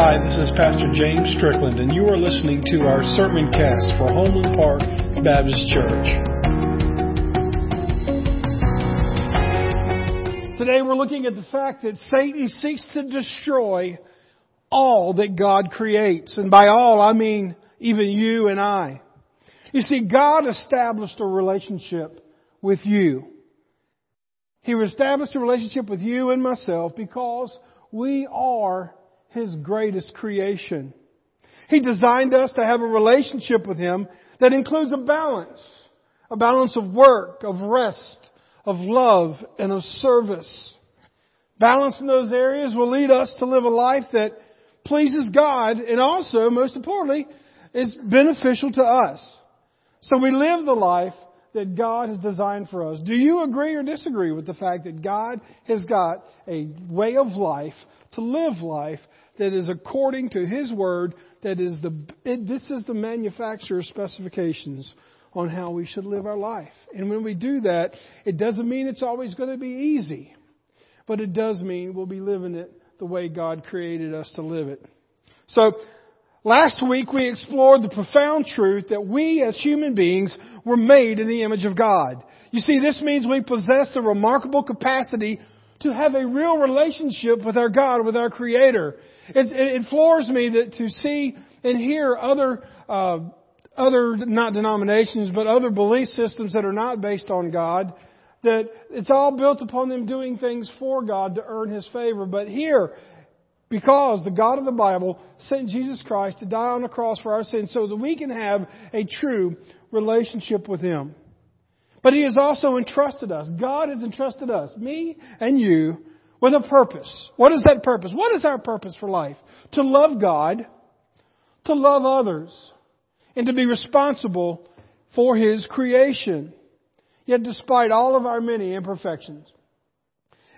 Hi, this is Pastor James Strickland, and you are listening to our sermon cast for Homeland Park Baptist Church. Today we're looking at the fact that Satan seeks to destroy all that God creates. And by all, I mean even you and I. You see, God established a relationship with you. He established a relationship with you and myself because we are His greatest creation. He designed us to have a relationship with Him that includes a balance. A balance of work, of rest, of love, and of service. Balance in those areas will lead us to live a life that pleases God and also, most importantly, is beneficial to us. So we live the life that God has designed for us. Do you agree or disagree with the fact that God has got a way of life to live life that is according to His Word, that is the, it, this is the manufacturer's specifications on how we should live our life. And when we do that, it doesn't mean it's always going to be easy, but it does mean we'll be living it the way God created us to live it. So, Last week we explored the profound truth that we as human beings were made in the image of God. You see, this means we possess the remarkable capacity to have a real relationship with our God, with our Creator. It, it floors me that to see and hear other, uh, other, not denominations, but other belief systems that are not based on God, that it's all built upon them doing things for God to earn His favor. But here, because the God of the Bible sent Jesus Christ to die on the cross for our sins so that we can have a true relationship with Him. But He has also entrusted us. God has entrusted us, me and you, with a purpose. What is that purpose? What is our purpose for life? To love God, to love others, and to be responsible for His creation. Yet despite all of our many imperfections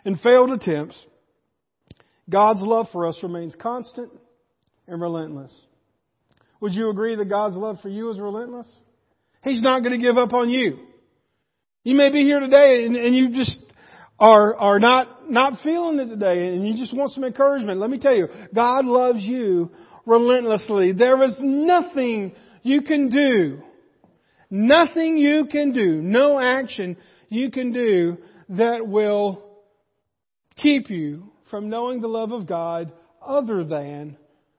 and failed attempts, God's love for us remains constant and relentless. Would you agree that God's love for you is relentless? He's not going to give up on you. You may be here today and, and you just are, are not, not feeling it today and you just want some encouragement. Let me tell you, God loves you relentlessly. There is nothing you can do, nothing you can do, no action you can do that will keep you from knowing the love of God other than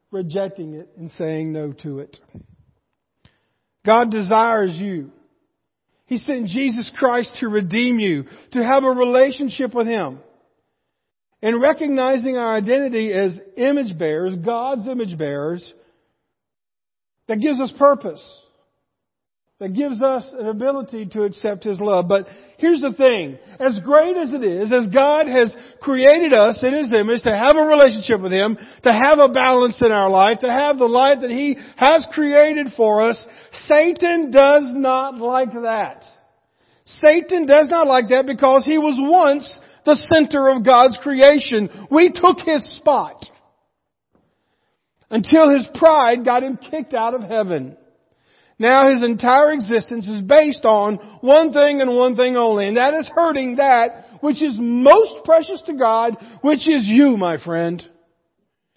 rejecting it and saying no to it. God desires you. He sent Jesus Christ to redeem you, to have a relationship with Him. And recognizing our identity as image bearers, God's image bearers, that gives us purpose that gives us an ability to accept His love. But here's the thing. As great as it is, as God has created us in His image to have a relationship with Him, to have a balance in our life, to have the life that He has created for us, Satan does not like that. Satan does not like that because he was once the center of God's creation. We took his spot until his pride got him kicked out of heaven. Now his entire existence is based on one thing and one thing only, and that is hurting that which is most precious to God, which is you, my friend,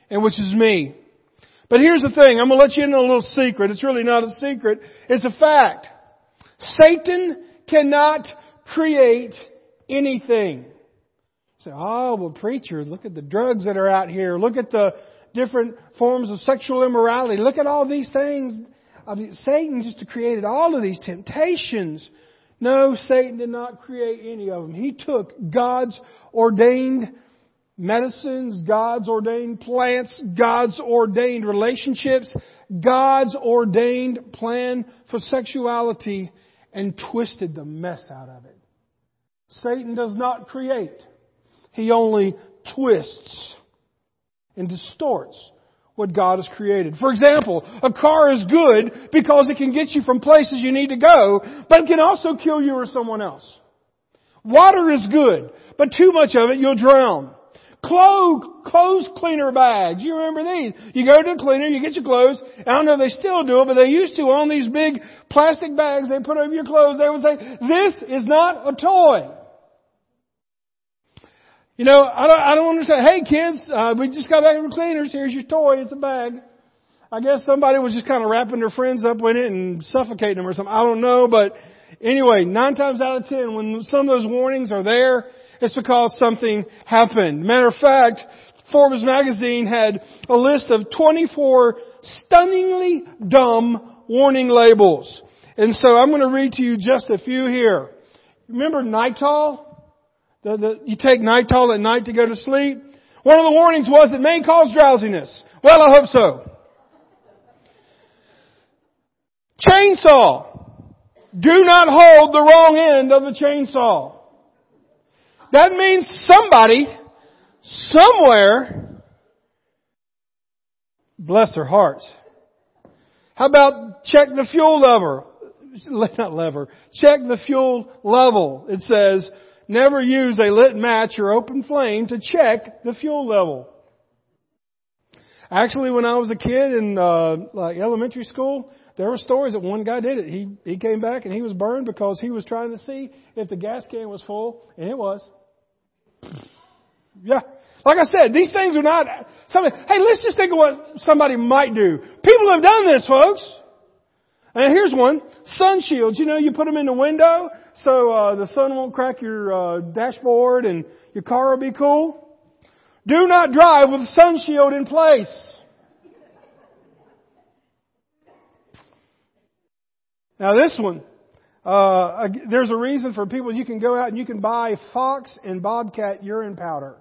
and which is me. But here's the thing, I'm gonna let you in on a little secret. It's really not a secret, it's a fact. Satan cannot create anything. say, oh, well preacher, look at the drugs that are out here. Look at the different forms of sexual immorality. Look at all these things. I mean, Satan just created all of these temptations. No, Satan did not create any of them. He took God's ordained medicines, God's ordained plants, God's ordained relationships, God's ordained plan for sexuality and twisted the mess out of it. Satan does not create. He only twists and distorts what God has created. For example, a car is good because it can get you from places you need to go, but it can also kill you or someone else. Water is good, but too much of it you'll drown. Clothes, clothes cleaner bags. You remember these? You go to the cleaner, you get your clothes. I don't know if they still do it, but they used to on these big plastic bags they put over your clothes. They would say, this is not a toy. You know, I don't, I don't understand. Hey kids, uh, we just got back from cleaners. Here's your toy. It's a bag. I guess somebody was just kind of wrapping their friends up with it and suffocating them or something. I don't know, but anyway, nine times out of ten, when some of those warnings are there, it's because something happened. Matter of fact, Forbes magazine had a list of 24 stunningly dumb warning labels. And so I'm going to read to you just a few here. Remember Nytol? The, the, you take Nytol at night to go to sleep. One of the warnings was it may cause drowsiness. Well, I hope so. Chainsaw. Do not hold the wrong end of the chainsaw. That means somebody, somewhere, bless their hearts. How about check the fuel lever? Not lever. Check the fuel level. It says, never use a lit match or open flame to check the fuel level. Actually, when I was a kid in uh, like elementary school, there were stories that one guy did it. He he came back and he was burned because he was trying to see if the gas can was full, and it was. Yeah. Like I said, these things are not something. Hey, let's just think of what somebody might do. People have done this, folks. And here's one: sun shields. You know, you put them in the window so uh, the sun won't crack your uh, dashboard and your car will be cool. Do not drive with a sun shield in place. Now this one, uh, there's a reason for people. You can go out and you can buy fox and bobcat urine powder.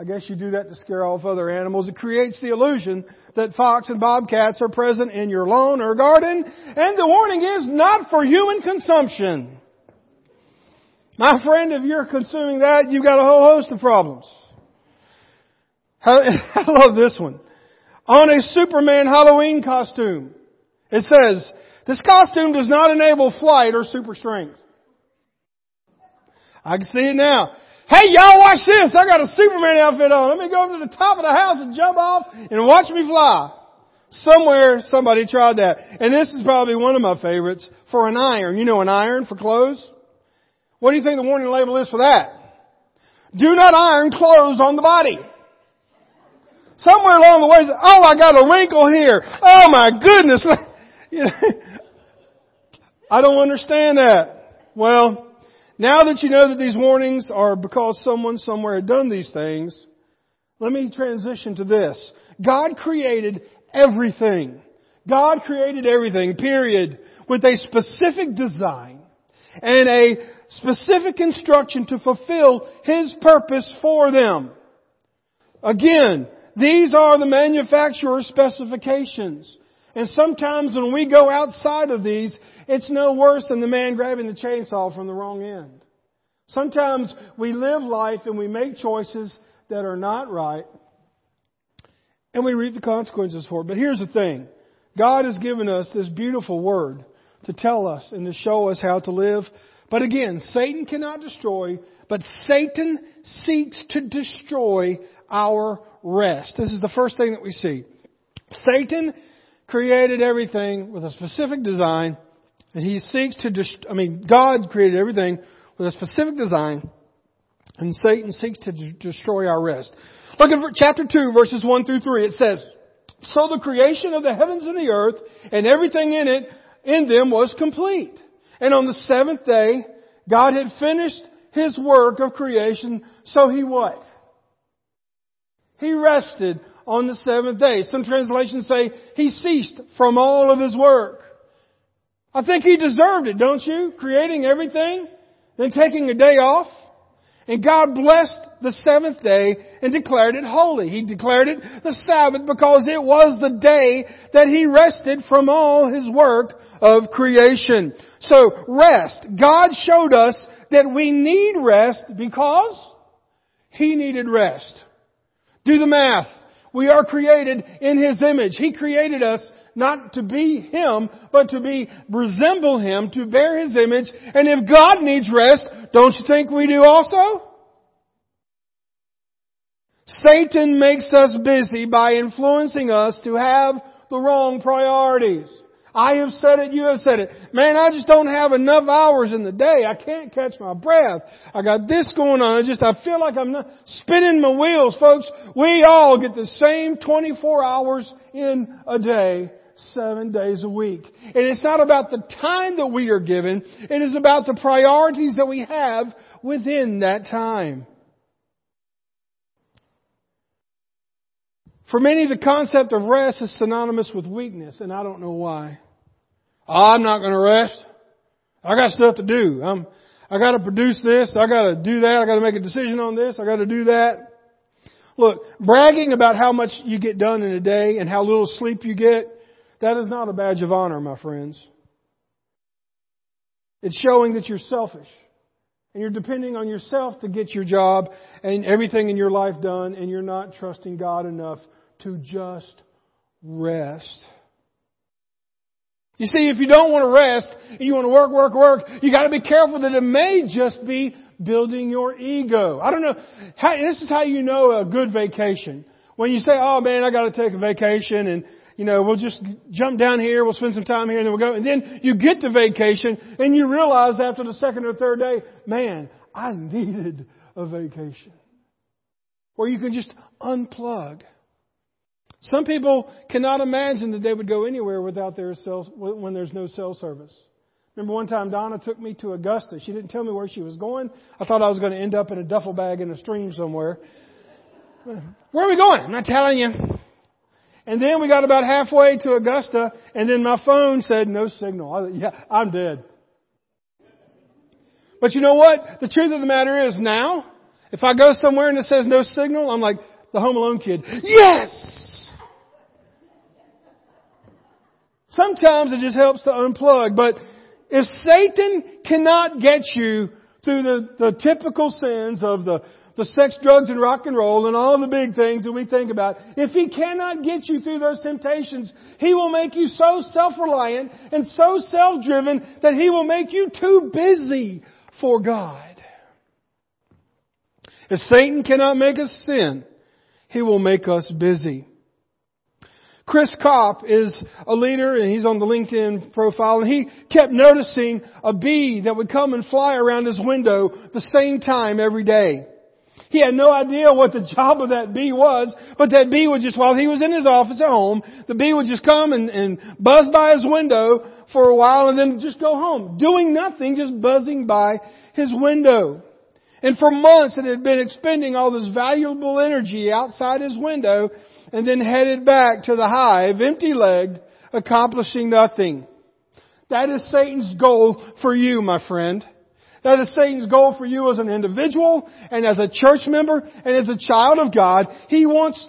I guess you do that to scare off other animals. It creates the illusion that fox and bobcats are present in your lawn or garden. And the warning is not for human consumption. My friend, if you're consuming that, you've got a whole host of problems. I love this one. On a Superman Halloween costume, it says, this costume does not enable flight or super strength. I can see it now. Hey, y'all watch this. I got a Superman outfit on. Let me go up to the top of the house and jump off and watch me fly. Somewhere somebody tried that. And this is probably one of my favorites for an iron. You know an iron for clothes? What do you think the warning label is for that? Do not iron clothes on the body. Somewhere along the way, oh, I got a wrinkle here. Oh my goodness. I don't understand that. Well, now that you know that these warnings are because someone somewhere had done these things, let me transition to this. God created everything. God created everything, period, with a specific design and a specific instruction to fulfill His purpose for them. Again, these are the manufacturer's specifications. And sometimes when we go outside of these, it's no worse than the man grabbing the chainsaw from the wrong end. Sometimes we live life and we make choices that are not right, and we reap the consequences for it. But here's the thing God has given us this beautiful word to tell us and to show us how to live. But again, Satan cannot destroy, but Satan seeks to destroy our rest. This is the first thing that we see. Satan created everything with a specific design, and he seeks to, dest- I mean, God created everything with a specific design, and Satan seeks to d- destroy our rest. Look at chapter 2, verses 1 through 3. It says, So the creation of the heavens and the earth, and everything in it, in them was complete. And on the seventh day, God had finished His work of creation, so He what? He rested on the seventh day. Some translations say he ceased from all of his work. I think he deserved it, don't you? Creating everything, then taking a day off. And God blessed the seventh day and declared it holy. He declared it the Sabbath because it was the day that He rested from all His work of creation. So rest. God showed us that we need rest because He needed rest. Do the math. We are created in His image. He created us not to be Him, but to be, resemble Him, to bear His image. And if God needs rest, don't you think we do also? Satan makes us busy by influencing us to have the wrong priorities. I have said it, you have said it. Man, I just don't have enough hours in the day. I can't catch my breath. I got this going on. I just, I feel like I'm not spinning my wheels, folks. We all get the same 24 hours in a day, seven days a week. And it's not about the time that we are given. It is about the priorities that we have within that time. For many, the concept of rest is synonymous with weakness, and I don't know why. Ah, I'm not going to rest. I got stuff to do. I'm, I got to produce this. I got to do that. I got to make a decision on this. I got to do that. Look, bragging about how much you get done in a day and how little sleep you get, that is not a badge of honor, my friends. It's showing that you're selfish. And you're depending on yourself to get your job and everything in your life done, and you're not trusting God enough to just rest. You see, if you don't want to rest and you want to work, work, work, you got to be careful that it may just be building your ego. I don't know. How, this is how you know a good vacation. When you say, "Oh man, I got to take a vacation," and you know, we'll just jump down here, we'll spend some time here, and then we'll go. And then you get to vacation, and you realize after the second or third day, man, I needed a vacation. Where you can just unplug. Some people cannot imagine that they would go anywhere without their cell, when there's no cell service. Remember one time Donna took me to Augusta. She didn't tell me where she was going. I thought I was going to end up in a duffel bag in a stream somewhere. Where are we going? I'm not telling you. And then we got about halfway to Augusta, and then my phone said no signal. I, yeah, I'm dead. But you know what? The truth of the matter is now, if I go somewhere and it says no signal, I'm like the Home Alone kid. Yes! Sometimes it just helps to unplug, but if Satan cannot get you through the, the typical sins of the, the sex, drugs, and rock and roll and all the big things that we think about, if he cannot get you through those temptations, he will make you so self-reliant and so self-driven that he will make you too busy for God. If Satan cannot make us sin, he will make us busy. Chris Kopp is a leader and he's on the LinkedIn profile and he kept noticing a bee that would come and fly around his window the same time every day. He had no idea what the job of that bee was, but that bee would just, while he was in his office at home, the bee would just come and, and buzz by his window for a while and then just go home, doing nothing, just buzzing by his window. And for months it had been expending all this valuable energy outside his window and then headed back to the hive, empty-legged, accomplishing nothing. That is Satan's goal for you, my friend. That is Satan's goal for you as an individual and as a church member and as a child of God. He wants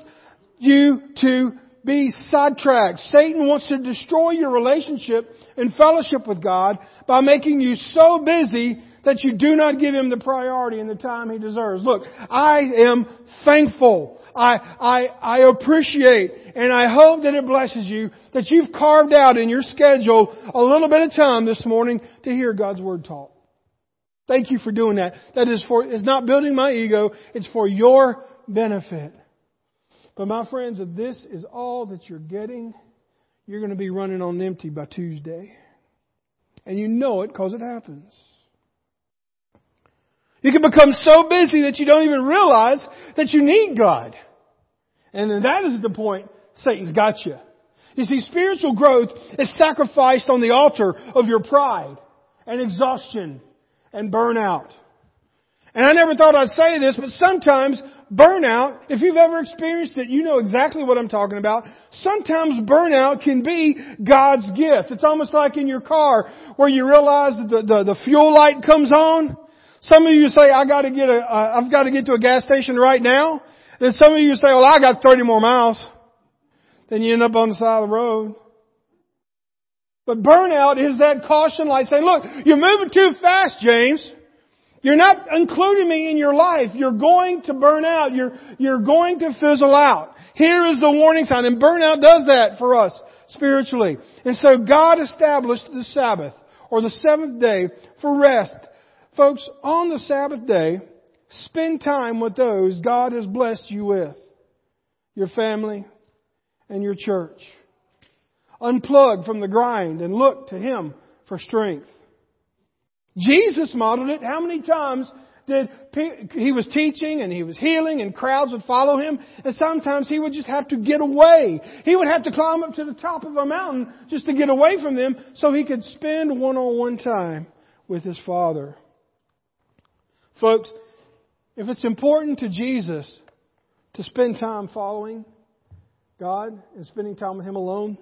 you to be sidetracked. Satan wants to destroy your relationship and fellowship with God by making you so busy that you do not give him the priority and the time he deserves. Look, I am thankful I, I, I appreciate and I hope that it blesses you that you've carved out in your schedule a little bit of time this morning to hear God's Word taught. Thank you for doing that. That is for, it's not building my ego, it's for your benefit. But my friends, if this is all that you're getting, you're going to be running on empty by Tuesday. And you know it because it happens. You can become so busy that you don't even realize that you need God. And then that is the point Satan's got you. You see, spiritual growth is sacrificed on the altar of your pride and exhaustion and burnout. And I never thought I'd say this, but sometimes burnout, if you've ever experienced it, you know exactly what I'm talking about. Sometimes burnout can be God's gift. It's almost like in your car where you realize that the, the, the fuel light comes on some of you say, I gotta get a, uh, I've gotta get to a gas station right now. Then some of you say, well, I got 30 more miles. Then you end up on the side of the road. But burnout is that caution light saying, look, you're moving too fast, James. You're not including me in your life. You're going to burn out. You're, you're going to fizzle out. Here is the warning sign. And burnout does that for us spiritually. And so God established the Sabbath or the seventh day for rest Folks, on the Sabbath day, spend time with those God has blessed you with. Your family and your church. Unplugged from the grind and looked to Him for strength. Jesus modeled it. How many times did he was teaching and he was healing and crowds would follow him and sometimes he would just have to get away. He would have to climb up to the top of a mountain just to get away from them so he could spend one-on-one time with his Father. Folks, if it's important to Jesus to spend time following God and spending time with Him alone,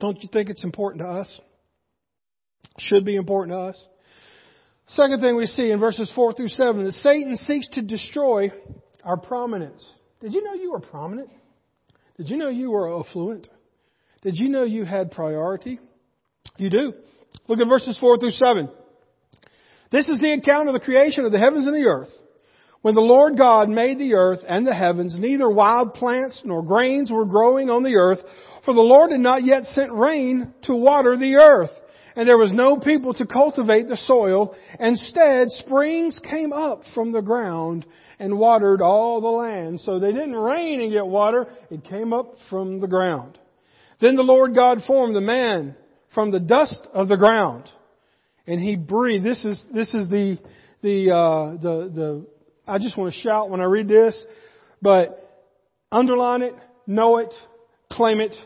don't you think it's important to us? Should be important to us. Second thing we see in verses 4 through 7 that Satan seeks to destroy our prominence. Did you know you were prominent? Did you know you were affluent? Did you know you had priority? You do. Look at verses 4 through 7. This is the account of the creation of the heavens and the earth. When the Lord God made the earth and the heavens, neither wild plants nor grains were growing on the earth, for the Lord had not yet sent rain to water the earth and there was no people to cultivate the soil. Instead, springs came up from the ground and watered all the land. So they didn't rain and get water, it came up from the ground. Then the Lord God formed the man from the dust of the ground. And he breathed. This is, this is the, the, uh, the, the, I just want to shout when I read this, but underline it, know it, claim it.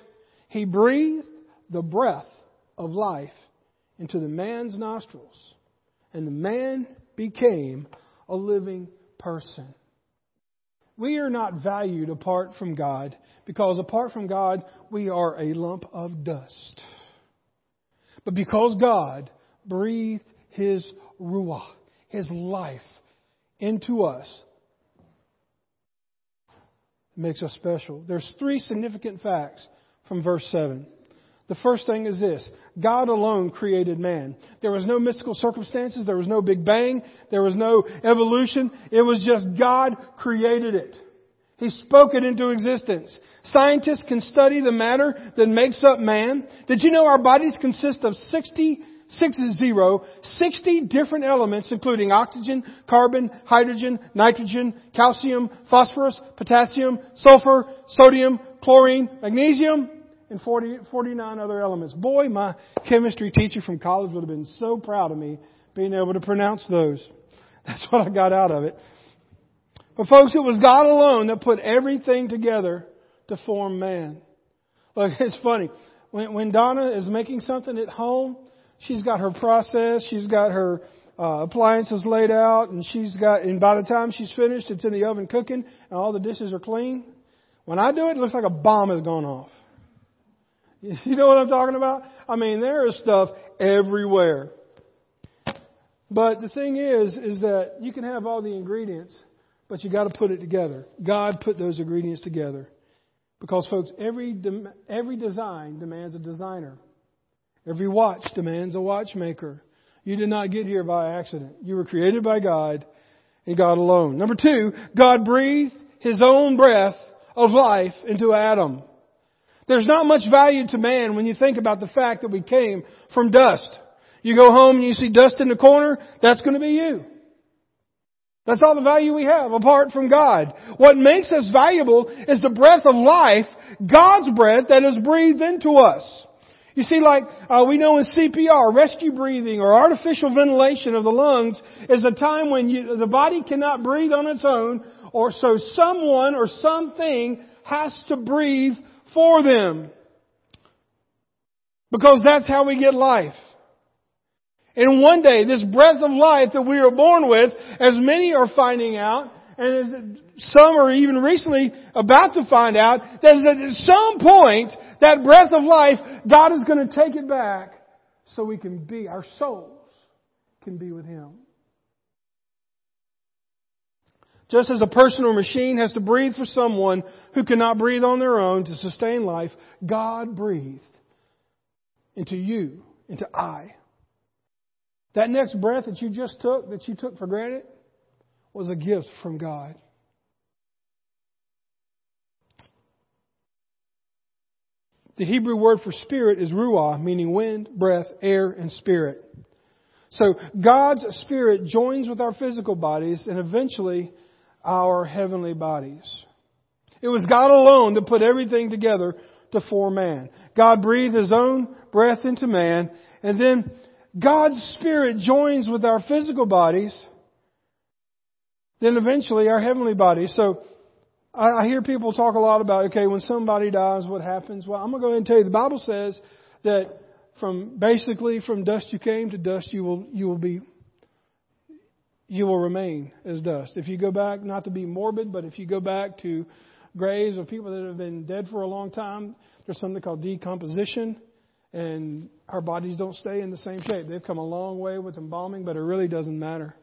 He breathed the breath of life into the man's nostrils, and the man became a living person. We are not valued apart from God because apart from God, we are a lump of dust. But because God breathed His Ruah, His life, into us, makes us special. There's three significant facts from verse 7. The first thing is this God alone created man. There was no mystical circumstances, there was no Big Bang, there was no evolution. It was just God created it. He spoke it into existence. Scientists can study the matter that makes up man. Did you know our bodies consist of 60, 60, 60 different elements including oxygen, carbon, hydrogen, nitrogen, calcium, phosphorus, potassium, sulfur, sodium, chlorine, magnesium, and 40, 49 other elements. Boy, my chemistry teacher from college would have been so proud of me being able to pronounce those. That's what I got out of it. But folks, it was God alone that put everything together to form man. Look, it's funny. When, when Donna is making something at home, she's got her process, she's got her uh, appliances laid out, and she's got, and by the time she's finished, it's in the oven cooking, and all the dishes are clean. When I do it, it looks like a bomb has gone off. You know what I'm talking about? I mean, there is stuff everywhere. But the thing is, is that you can have all the ingredients, but you got to put it together. God put those ingredients together. Because folks, every, every design demands a designer. Every watch demands a watchmaker. You did not get here by accident. You were created by God and God alone. Number two, God breathed His own breath of life into Adam. There's not much value to man when you think about the fact that we came from dust. You go home and you see dust in the corner, that's going to be you. That's all the value we have apart from God. What makes us valuable is the breath of life, God's breath that is breathed into us. You see, like uh, we know in CPR, rescue breathing or artificial ventilation of the lungs is a time when you, the body cannot breathe on its own, or so someone or something has to breathe for them. Because that's how we get life. And one day, this breath of life that we are born with, as many are finding out, and some are even recently about to find out, that at some point, that breath of life, God is going to take it back so we can be, our souls can be with Him. Just as a person or machine has to breathe for someone who cannot breathe on their own to sustain life, God breathed into you, into I. That next breath that you just took, that you took for granted, was a gift from God. The Hebrew word for spirit is ruah, meaning wind, breath, air, and spirit. So God's spirit joins with our physical bodies and eventually our heavenly bodies. It was God alone that put everything together to form man. God breathed His own breath into man, and then God's Spirit joins with our physical bodies, then eventually our heavenly bodies. So I hear people talk a lot about, okay, when somebody dies, what happens? Well, I'm going to go ahead and tell you, the Bible says that from basically from dust you came to dust you will, you will be, you will remain as dust. If you go back, not to be morbid, but if you go back to graves of people that have been dead for a long time, there's something called decomposition and our bodies don't stay in the same shape. They've come a long way with embalming, but it really doesn't matter.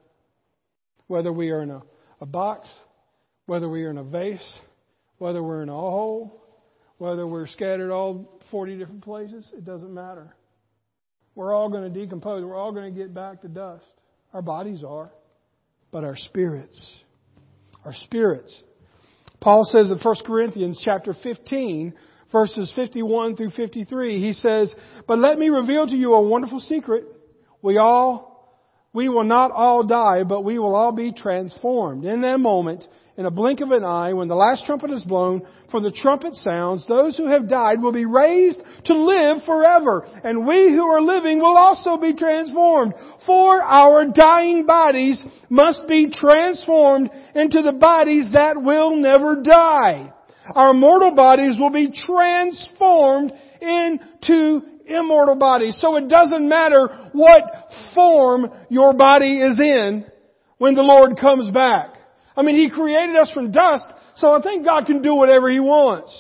Whether we are in a, a box, whether we are in a vase, whether we're in a hole, whether we're scattered all 40 different places, it doesn't matter. We're all going to decompose. We're all going to get back to dust. Our bodies are, but our spirits, our spirits. Paul says in 1 Corinthians chapter 15, verses 51 through 53, he says, But let me reveal to you a wonderful secret. We all, we will not all die, but we will all be transformed. In that moment, in a blink of an eye, when the last trumpet is blown, for the trumpet sounds, those who have died will be raised to live forever. And we who are living will also be transformed. For our dying bodies must be transformed into the bodies that will never die our mortal bodies will be transformed into immortal bodies. So it doesn't matter what form your body is in when the Lord comes back. I mean, He created us from dust, so I think God can do whatever He wants.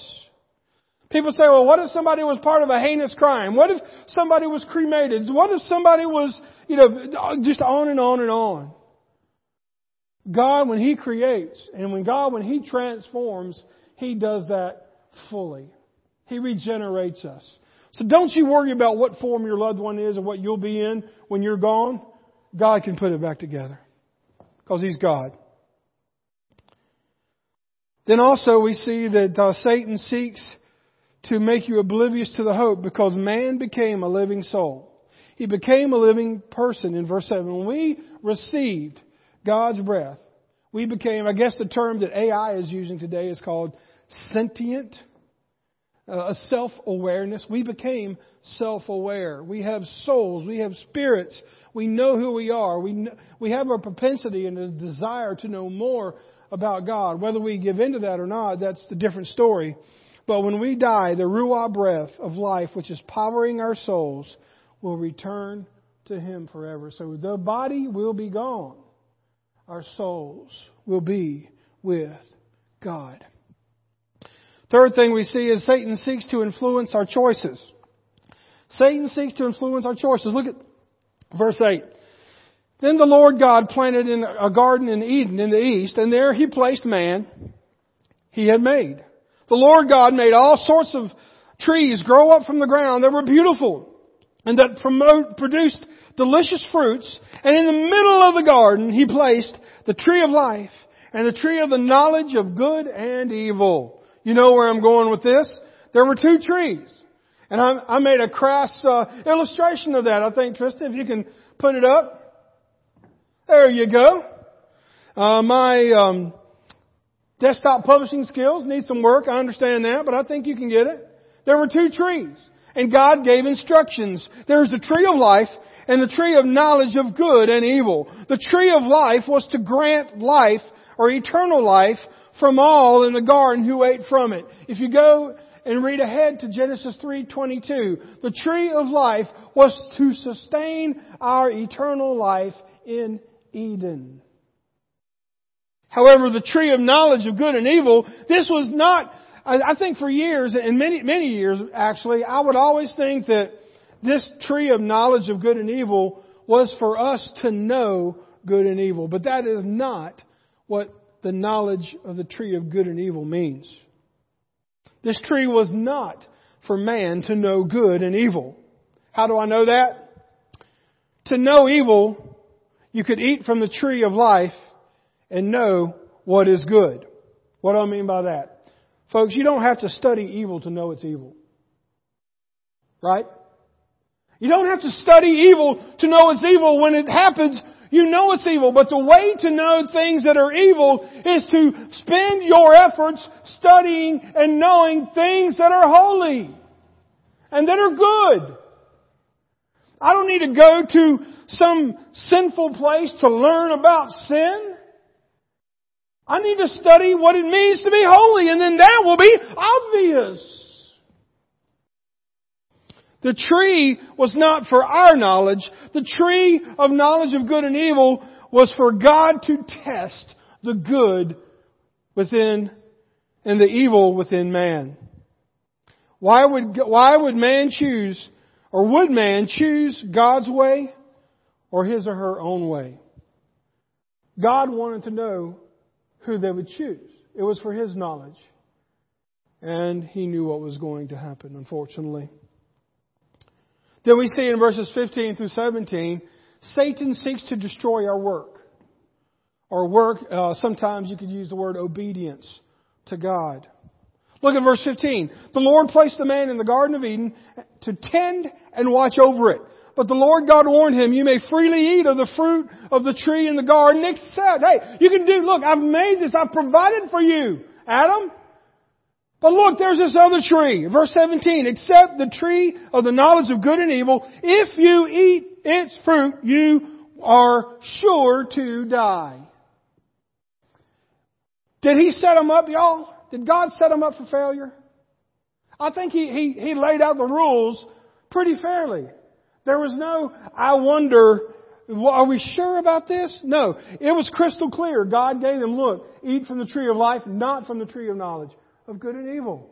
People say, well, what if somebody was part of a heinous crime? What if somebody was cremated? What if somebody was, you know, just on and on and on? God, when He creates, and when God, when He transforms, he does that fully. He regenerates us. So don't you worry about what form your loved one is and what you'll be in when you're gone. God can put it back together. Because He's God. Then also we see that uh, Satan seeks to make you oblivious to the hope because man became a living soul. He became a living person in verse 7. When we received God's breath, we became, I guess the term that AI is using today is called sentient, Uh, a self awareness. We became self aware. We have souls. We have spirits. We know who we are. We, we have a propensity and a desire to know more about God. Whether we give into that or not, that's the different story. But when we die, the Ruah breath of life, which is powering our souls, will return to Him forever. So the body will be gone. Our souls will be with God. Third thing we see is Satan seeks to influence our choices. Satan seeks to influence our choices. Look at verse 8. Then the Lord God planted in a garden in Eden in the east, and there he placed man he had made. The Lord God made all sorts of trees grow up from the ground that were beautiful and that promote, produced delicious fruits. And in the middle of the garden, he placed the tree of life and the tree of the knowledge of good and evil. You know where I'm going with this? There were two trees. And I, I made a crass uh, illustration of that. I think, Tristan, if you can put it up. There you go. Uh, my um, desktop publishing skills need some work. I understand that, but I think you can get it. There were two trees. And God gave instructions. There's the tree of life and the tree of knowledge of good and evil. The tree of life was to grant life or eternal life from all in the garden who ate from it. If you go and read ahead to Genesis 3:22, the tree of life was to sustain our eternal life in Eden. However, the tree of knowledge of good and evil, this was not I think for years, and many, many years actually, I would always think that this tree of knowledge of good and evil was for us to know good and evil. But that is not what the knowledge of the tree of good and evil means. This tree was not for man to know good and evil. How do I know that? To know evil, you could eat from the tree of life and know what is good. What do I mean by that? Folks, you don't have to study evil to know it's evil. Right? You don't have to study evil to know it's evil. When it happens, You know it's evil, but the way to know things that are evil is to spend your efforts studying and knowing things that are holy and that are good. I don't need to go to some sinful place to learn about sin. I need to study what it means to be holy and then that will be obvious. The tree was not for our knowledge. The tree of knowledge of good and evil was for God to test the good within and the evil within man. Why would, why would man choose, or would man choose God's way or his or her own way? God wanted to know who they would choose. It was for his knowledge. And he knew what was going to happen, unfortunately. Then we see in verses 15 through 17, Satan seeks to destroy our work. Our work, uh, sometimes you could use the word obedience to God. Look at verse 15. The Lord placed the man in the Garden of Eden to tend and watch over it. But the Lord God warned him, you may freely eat of the fruit of the tree in the garden, except, hey, you can do, look, I've made this, I've provided for you, Adam. But look, there's this other tree. Verse 17, except the tree of the knowledge of good and evil, if you eat its fruit, you are sure to die. Did he set them up, y'all? Did God set them up for failure? I think he, he, he laid out the rules pretty fairly. There was no, I wonder, are we sure about this? No. It was crystal clear. God gave them, look, eat from the tree of life, not from the tree of knowledge of good and evil.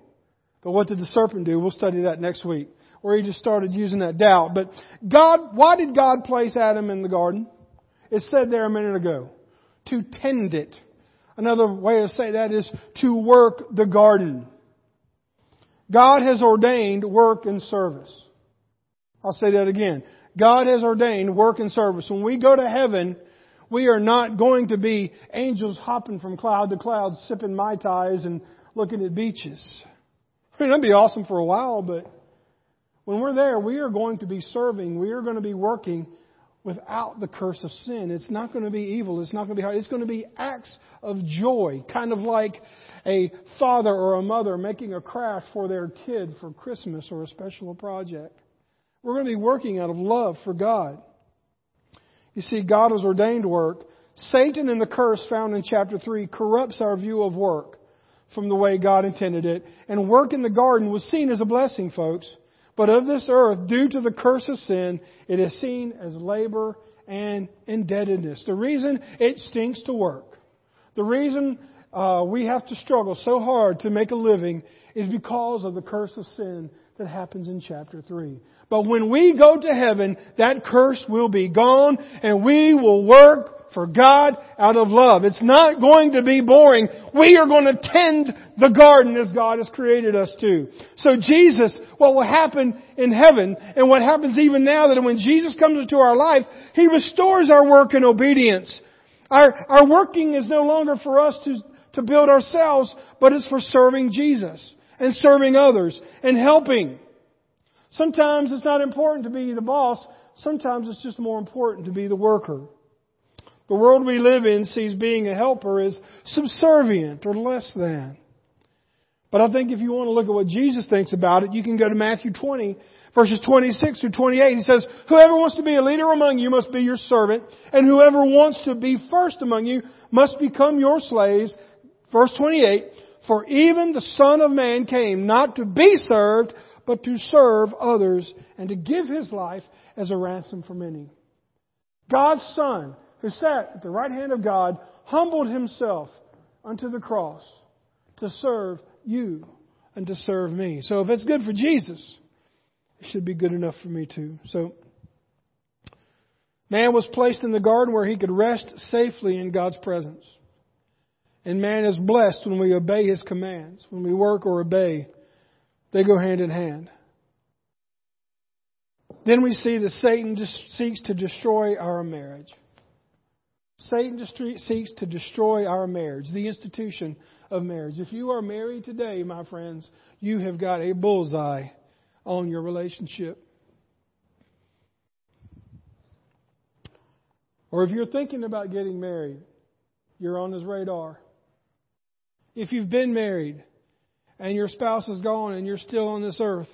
But what did the serpent do? We'll study that next week. Where he just started using that doubt. But God, why did God place Adam in the garden? It said there a minute ago. To tend it. Another way to say that is to work the garden. God has ordained work and service. I'll say that again. God has ordained work and service. When we go to heaven, we are not going to be angels hopping from cloud to cloud, sipping Mai Tais and looking at beaches. I mean, that'd be awesome for a while, but when we're there, we are going to be serving. We are going to be working without the curse of sin. It's not going to be evil. It's not going to be hard. It's going to be acts of joy, kind of like a father or a mother making a craft for their kid for Christmas or a special project. We're going to be working out of love for God. You see, God has ordained work. Satan and the curse found in chapter 3 corrupts our view of work from the way God intended it. And work in the garden was seen as a blessing, folks. But of this earth, due to the curse of sin, it is seen as labor and indebtedness. The reason it stinks to work, the reason uh, we have to struggle so hard to make a living is because of the curse of sin that happens in chapter 3. But when we go to heaven, that curse will be gone and we will work for God out of love. It's not going to be boring. We are going to tend the garden as God has created us to. So Jesus, what will happen in heaven and what happens even now that when Jesus comes into our life, He restores our work in obedience. Our, our working is no longer for us to, to build ourselves, but it's for serving Jesus and serving others and helping. Sometimes it's not important to be the boss. Sometimes it's just more important to be the worker. The world we live in sees being a helper as subservient or less than. But I think if you want to look at what Jesus thinks about it, you can go to Matthew 20, verses 26 through 28. He says, Whoever wants to be a leader among you must be your servant, and whoever wants to be first among you must become your slaves. Verse 28, For even the Son of Man came not to be served, but to serve others, and to give his life as a ransom for many. God's Son who sat at the right hand of God, humbled himself unto the cross to serve you and to serve me. So if it's good for Jesus, it should be good enough for me too. So, man was placed in the garden where he could rest safely in God's presence. And man is blessed when we obey his commands. When we work or obey, they go hand in hand. Then we see that Satan seeks to destroy our marriage. Satan seeks to destroy our marriage, the institution of marriage. If you are married today, my friends, you have got a bullseye on your relationship. or if you're thinking about getting married, you're on his radar. If you've been married and your spouse is gone and you're still on this earth,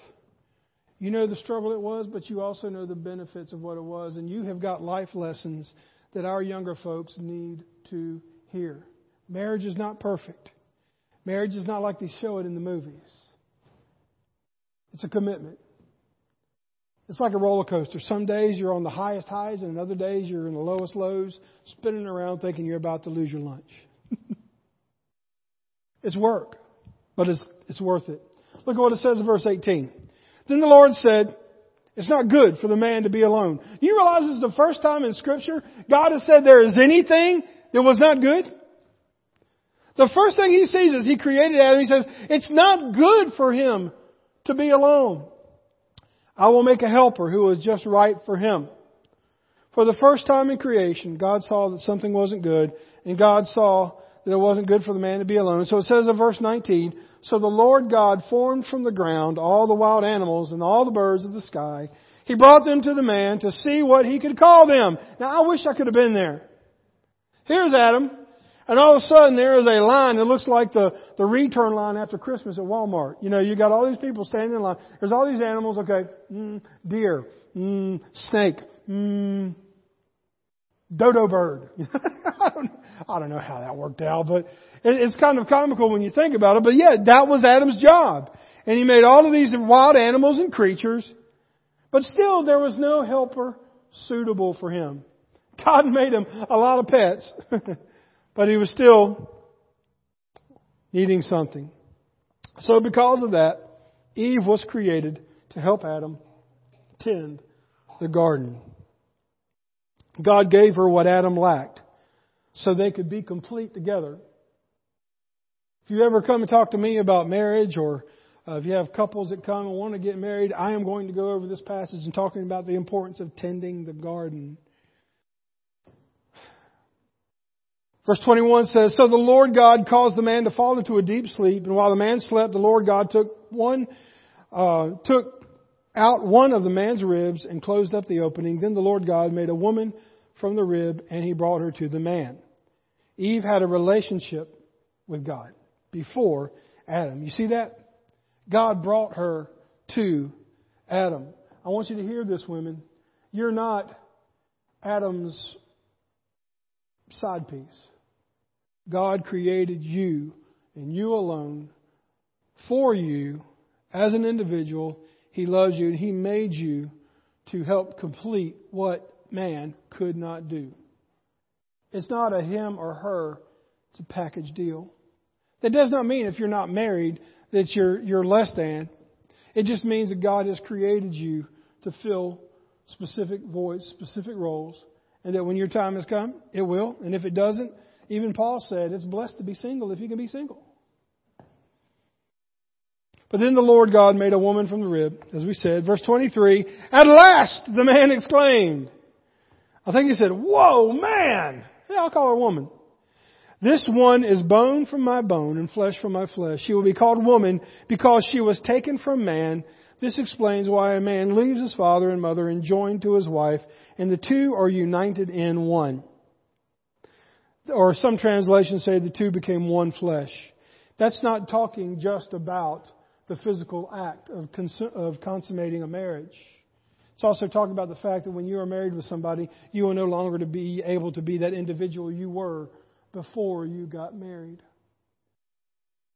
you know the struggle it was, but you also know the benefits of what it was, and you have got life lessons that our younger folks need to hear. Marriage is not perfect. Marriage is not like they show it in the movies. It's a commitment. It's like a roller coaster. Some days you're on the highest highs, and other days you're in the lowest lows, spinning around thinking you're about to lose your lunch. it's work, but it's, it's worth it. Look at what it says in verse 18. Then the Lord said, It's not good for the man to be alone. You realize this is the first time in Scripture God has said there is anything that was not good? The first thing he sees is he created Adam. He says, It's not good for him to be alone. I will make a helper who is just right for him. For the first time in creation, God saw that something wasn't good, and God saw that it wasn't good for the man to be alone. So it says in verse 19, So the Lord God formed from the ground all the wild animals and all the birds of the sky. He brought them to the man to see what he could call them. Now I wish I could have been there. Here's Adam. And all of a sudden there is a line that looks like the, the return line after Christmas at Walmart. You know, you got all these people standing in line. There's all these animals, okay, mm, deer, mm, snake, mm, dodo bird. I, don't, I don't know how that worked out, but it, it's kind of comical when you think about it. But yeah, that was Adam's job. And he made all of these wild animals and creatures, but still there was no helper suitable for him. God made him a lot of pets. But he was still needing something. So because of that, Eve was created to help Adam tend the garden. God gave her what Adam lacked so they could be complete together. If you ever come and talk to me about marriage or uh, if you have couples that come and want to get married, I am going to go over this passage and talking about the importance of tending the garden. Verse 21 says, So the Lord God caused the man to fall into a deep sleep, and while the man slept, the Lord God took one, uh, took out one of the man's ribs and closed up the opening. Then the Lord God made a woman from the rib, and he brought her to the man. Eve had a relationship with God before Adam. You see that? God brought her to Adam. I want you to hear this, women. You're not Adam's side piece. God created you and you alone for you as an individual. He loves you and He made you to help complete what man could not do. It's not a him or her, it's a package deal. That does not mean if you're not married that you're, you're less than. It just means that God has created you to fill specific voids, specific roles, and that when your time has come, it will. And if it doesn't, even Paul said, it's blessed to be single if you can be single. But then the Lord God made a woman from the rib, as we said. Verse 23, At last, the man exclaimed. I think he said, Whoa, man! Yeah, I'll call her woman. This one is bone from my bone and flesh from my flesh. She will be called woman because she was taken from man. This explains why a man leaves his father and mother and joined to his wife, and the two are united in one or some translations say the two became one flesh. That's not talking just about the physical act of, of consummating a marriage. It's also talking about the fact that when you are married with somebody, you are no longer to be able to be that individual you were before you got married.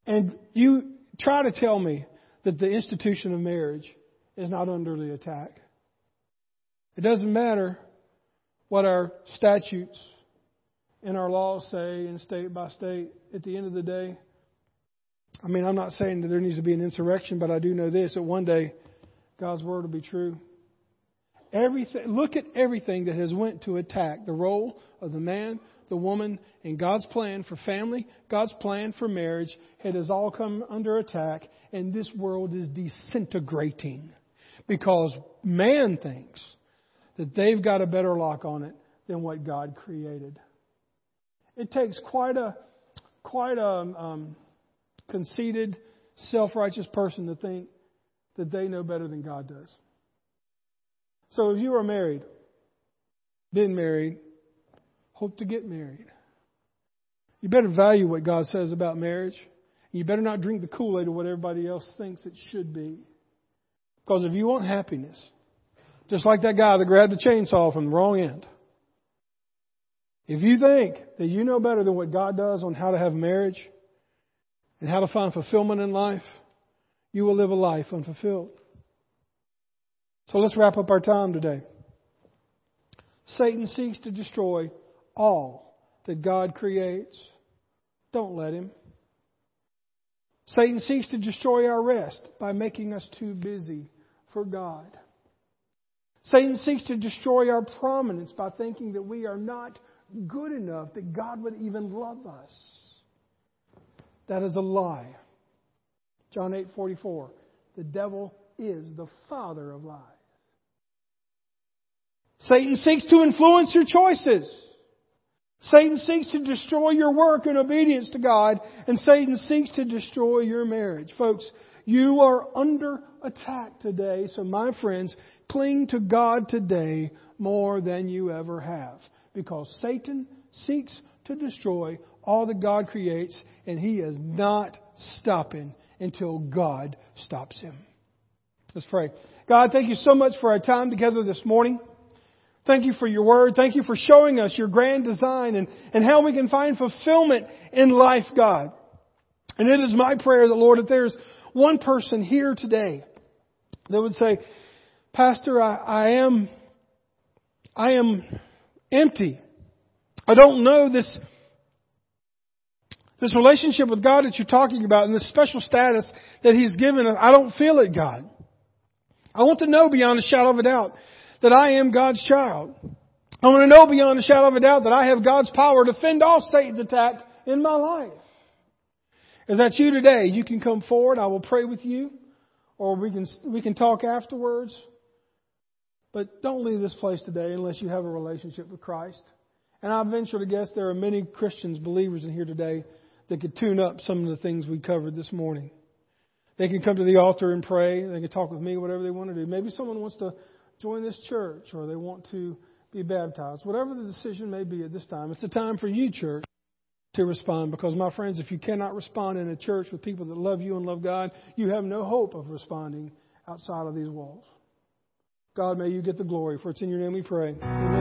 And you try to tell me that the institution of marriage is not under the attack. It doesn't matter what our statutes and our laws say in state by state at the end of the day. I mean, I'm not saying that there needs to be an insurrection, but I do know this that one day God's word will be true. Everything, look at everything that has went to attack the role of the man, the woman, and God's plan for family, God's plan for marriage. It has all come under attack, and this world is disintegrating because man thinks that they've got a better lock on it than what God created. It takes quite a quite a um, conceited, self-righteous person to think that they know better than God does. So if you are married, been married, hope to get married. You better value what God says about marriage. You better not drink the Kool Aid of what everybody else thinks it should be. Because if you want happiness, just like that guy that grabbed the chainsaw from the wrong end, if you think that you know better than what God does on how to have marriage and how to find fulfillment in life, you will live a life unfulfilled. So let's wrap up our time today. Satan seeks to destroy all that God creates. Don't let him. Satan seeks to destroy our rest by making us too busy for God. Satan seeks to destroy our prominence by thinking that we are not good enough that God would even love us. That is a lie. John 8:44. The devil is the father of lies. Satan seeks to influence your choices. Satan seeks to destroy your work in obedience to God, and Satan seeks to destroy your marriage. Folks, you are under attack today, so my friends, cling to God today more than you ever have. Because Satan seeks to destroy all that God creates, and he is not stopping until God stops him. Let's pray. God, thank you so much for our time together this morning. Thank you for your word. Thank you for showing us your grand design and, and how we can find fulfillment in life, God. And it is my prayer that, Lord, if there's one person here today that would say, Pastor, I, I am, I am empty. I don't know this, this relationship with God that you're talking about and this special status that He's given us. I don't feel it, God. I want to know beyond a shadow of a doubt that I am God's child. I want to know beyond a shadow of a doubt that I have God's power to fend off Satan's attack in my life. If that's you today, you can come forward. I will pray with you, or we can we can talk afterwards. But don't leave this place today unless you have a relationship with Christ. And I venture to guess there are many Christians, believers in here today that could tune up some of the things we covered this morning. They can come to the altar and pray. They can talk with me, whatever they want to do. Maybe someone wants to join this church or they want to be baptized. Whatever the decision may be at this time, it's a time for you, church, to respond. Because, my friends, if you cannot respond in a church with people that love you and love God, you have no hope of responding outside of these walls. God, may you get the glory. For it's in your name we pray. Amen.